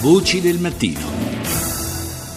Voci del mattino.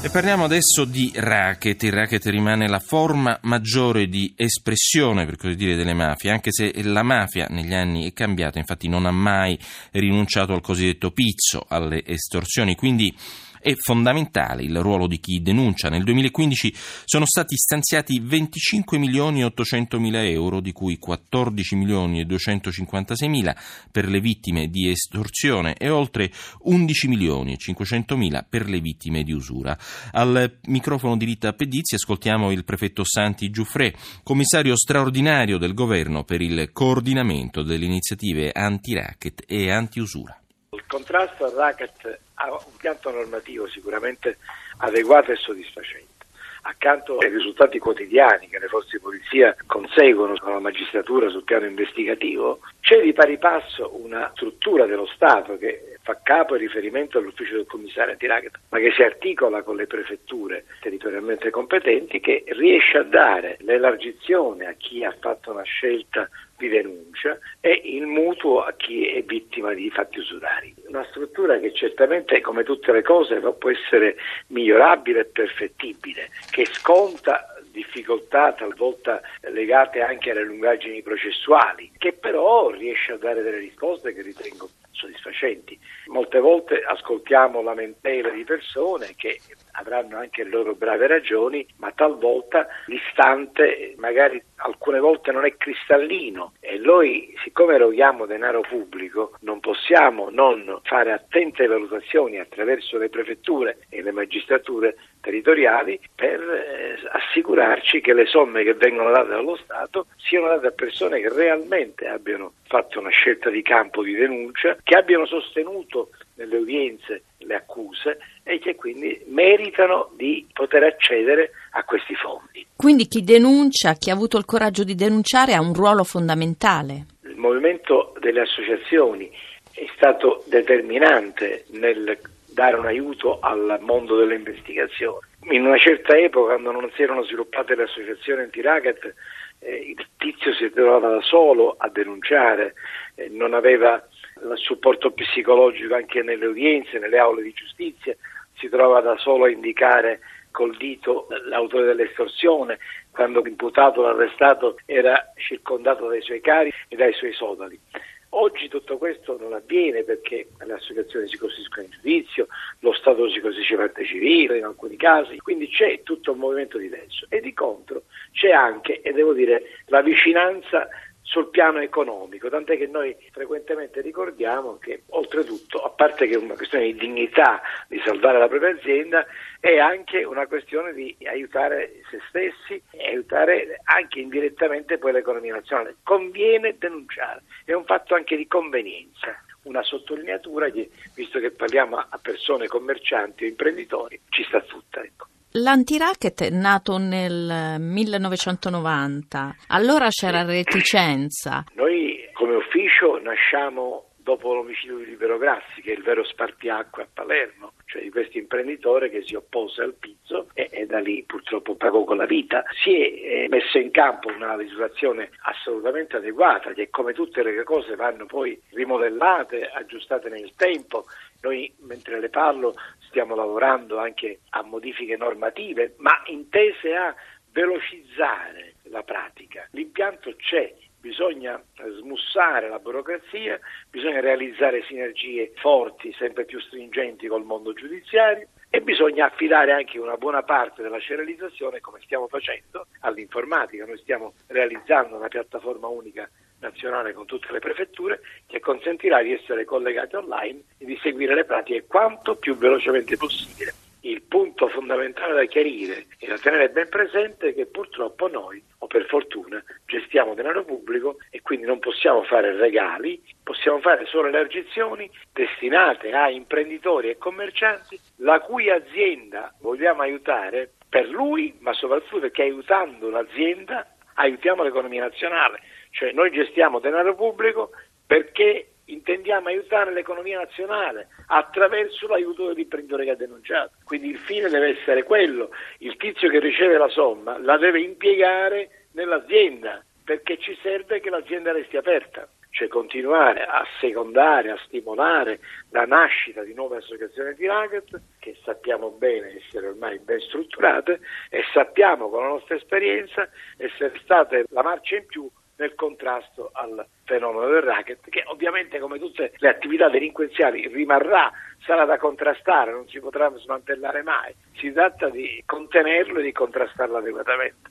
E parliamo adesso di racket. Il racket rimane la forma maggiore di espressione, per così dire, delle mafie, anche se la mafia negli anni è cambiata, infatti non ha mai rinunciato al cosiddetto pizzo, alle estorsioni. Quindi è fondamentale il ruolo di chi denuncia. Nel 2015 sono stati stanziati 25 milioni e 800 mila euro, di cui 14 milioni e 256 mila per le vittime di estorsione e oltre 11 milioni e 500 mila per le vittime di usura. Al microfono di Rita Pedizzi ascoltiamo il prefetto Santi Giuffre, commissario straordinario del governo per il coordinamento delle iniziative anti-racket e anti-usura. Contrasto al racket ha un pianto normativo sicuramente adeguato e soddisfacente. Accanto ai risultati quotidiani che le forze di polizia conseguono con magistratura sul piano investigativo, c'è di pari passo una struttura dello Stato che fa capo e riferimento all'ufficio del commissario antiracket, ma che si articola con le prefetture territorialmente competenti, che riesce a dare l'elargizione a chi ha fatto una scelta di denuncia e il mutuo a chi è vittima di fatti usurari. Una struttura che certamente, come tutte le cose, può essere migliorabile e perfettibile, che sconta difficoltà talvolta legate anche alle lungaggini processuali, che però riesce a dare delle risposte che ritengo soddisfacenti. Molte volte ascoltiamo lamentele di persone che avranno anche le loro brave ragioni, ma talvolta l'istante magari alcune volte non è cristallino e noi siccome eroghiamo denaro pubblico non possiamo non fare attente valutazioni attraverso le prefetture e le magistrature territoriali per eh, assicurarci che le somme che vengono date dallo Stato siano date a persone che realmente abbiano fatto una scelta di campo di denuncia, che abbiano sostenuto nelle udienze le accuse e che quindi meritano di poter accedere a questi fondi. Quindi chi denuncia, chi ha avuto il coraggio di denunciare ha un ruolo fondamentale. Il movimento delle associazioni è stato determinante nel dare un aiuto al mondo delle investigazioni. In una certa epoca, quando non si erano sviluppate le associazioni anti-racket, eh, il tizio si trovava da solo a denunciare, eh, non aveva il supporto psicologico anche nelle udienze, nelle aule di giustizia, si trova da solo a indicare col dito l'autore dell'estorsione, quando l'imputato, l'arrestato era circondato dai suoi cari e dai suoi sodali. Oggi tutto questo non avviene perché le associazioni si costituiscono in giudizio, lo Stato si costituisce parte civile in alcuni casi, quindi c'è tutto un movimento diverso e di contro c'è anche, e devo dire, la vicinanza sul piano economico, tant'è che noi frequentemente ricordiamo che oltretutto, a parte che è una questione di dignità di salvare la propria azienda, è anche una questione di aiutare se stessi e aiutare anche indirettamente poi l'economia nazionale. Conviene denunciare, è un fatto anche di convenienza una sottolineatura che, visto che parliamo a persone commercianti o imprenditori, ci sta tutta. Ecco. L'antiracket è nato nel 1990, allora c'era reticenza. Noi come ufficio nasciamo dopo l'omicidio di Libero Grassi, che è il vero spartiacque a Palermo, cioè di questo imprenditore che si oppose al pizzo e, e da lì purtroppo pagò con la vita. Si è eh, messa in campo una legislazione assolutamente adeguata, che come tutte le cose vanno poi rimodellate, aggiustate nel tempo. Noi, mentre le parlo, stiamo lavorando anche a modifiche normative, ma intese a velocizzare la pratica. L'impianto c'è, bisogna smussare la burocrazia, bisogna realizzare sinergie forti, sempre più stringenti col mondo giudiziario e bisogna affidare anche una buona parte della serializzazione, come stiamo facendo, all'informatica. Noi stiamo realizzando una piattaforma unica nazionale con tutte le prefetture che consentirà di essere collegati online e di seguire le pratiche quanto più velocemente possibile. Il punto fondamentale da chiarire e da tenere ben presente è che purtroppo noi, per fortuna, gestiamo denaro pubblico e quindi non possiamo fare regali, possiamo fare solo elargizioni destinate a imprenditori e commercianti la cui azienda vogliamo aiutare per lui, ma soprattutto perché aiutando l'azienda aiutiamo l'economia nazionale cioè noi gestiamo denaro pubblico perché intendiamo aiutare l'economia nazionale attraverso l'aiuto dell'imprenditore che ha denunciato. Quindi il fine deve essere quello, il tizio che riceve la somma la deve impiegare nell'azienda perché ci serve che l'azienda resti aperta. cioè continuare a secondare, a stimolare la nascita di nuove associazioni di racket che sappiamo bene essere ormai ben strutturate e sappiamo con la nostra esperienza essere state la marcia in più nel contrasto al fenomeno del racket, che ovviamente come tutte le attività delinquenziali rimarrà, sarà da contrastare, non si potrà smantellare mai. Si tratta di contenerlo e di contrastarlo adeguatamente.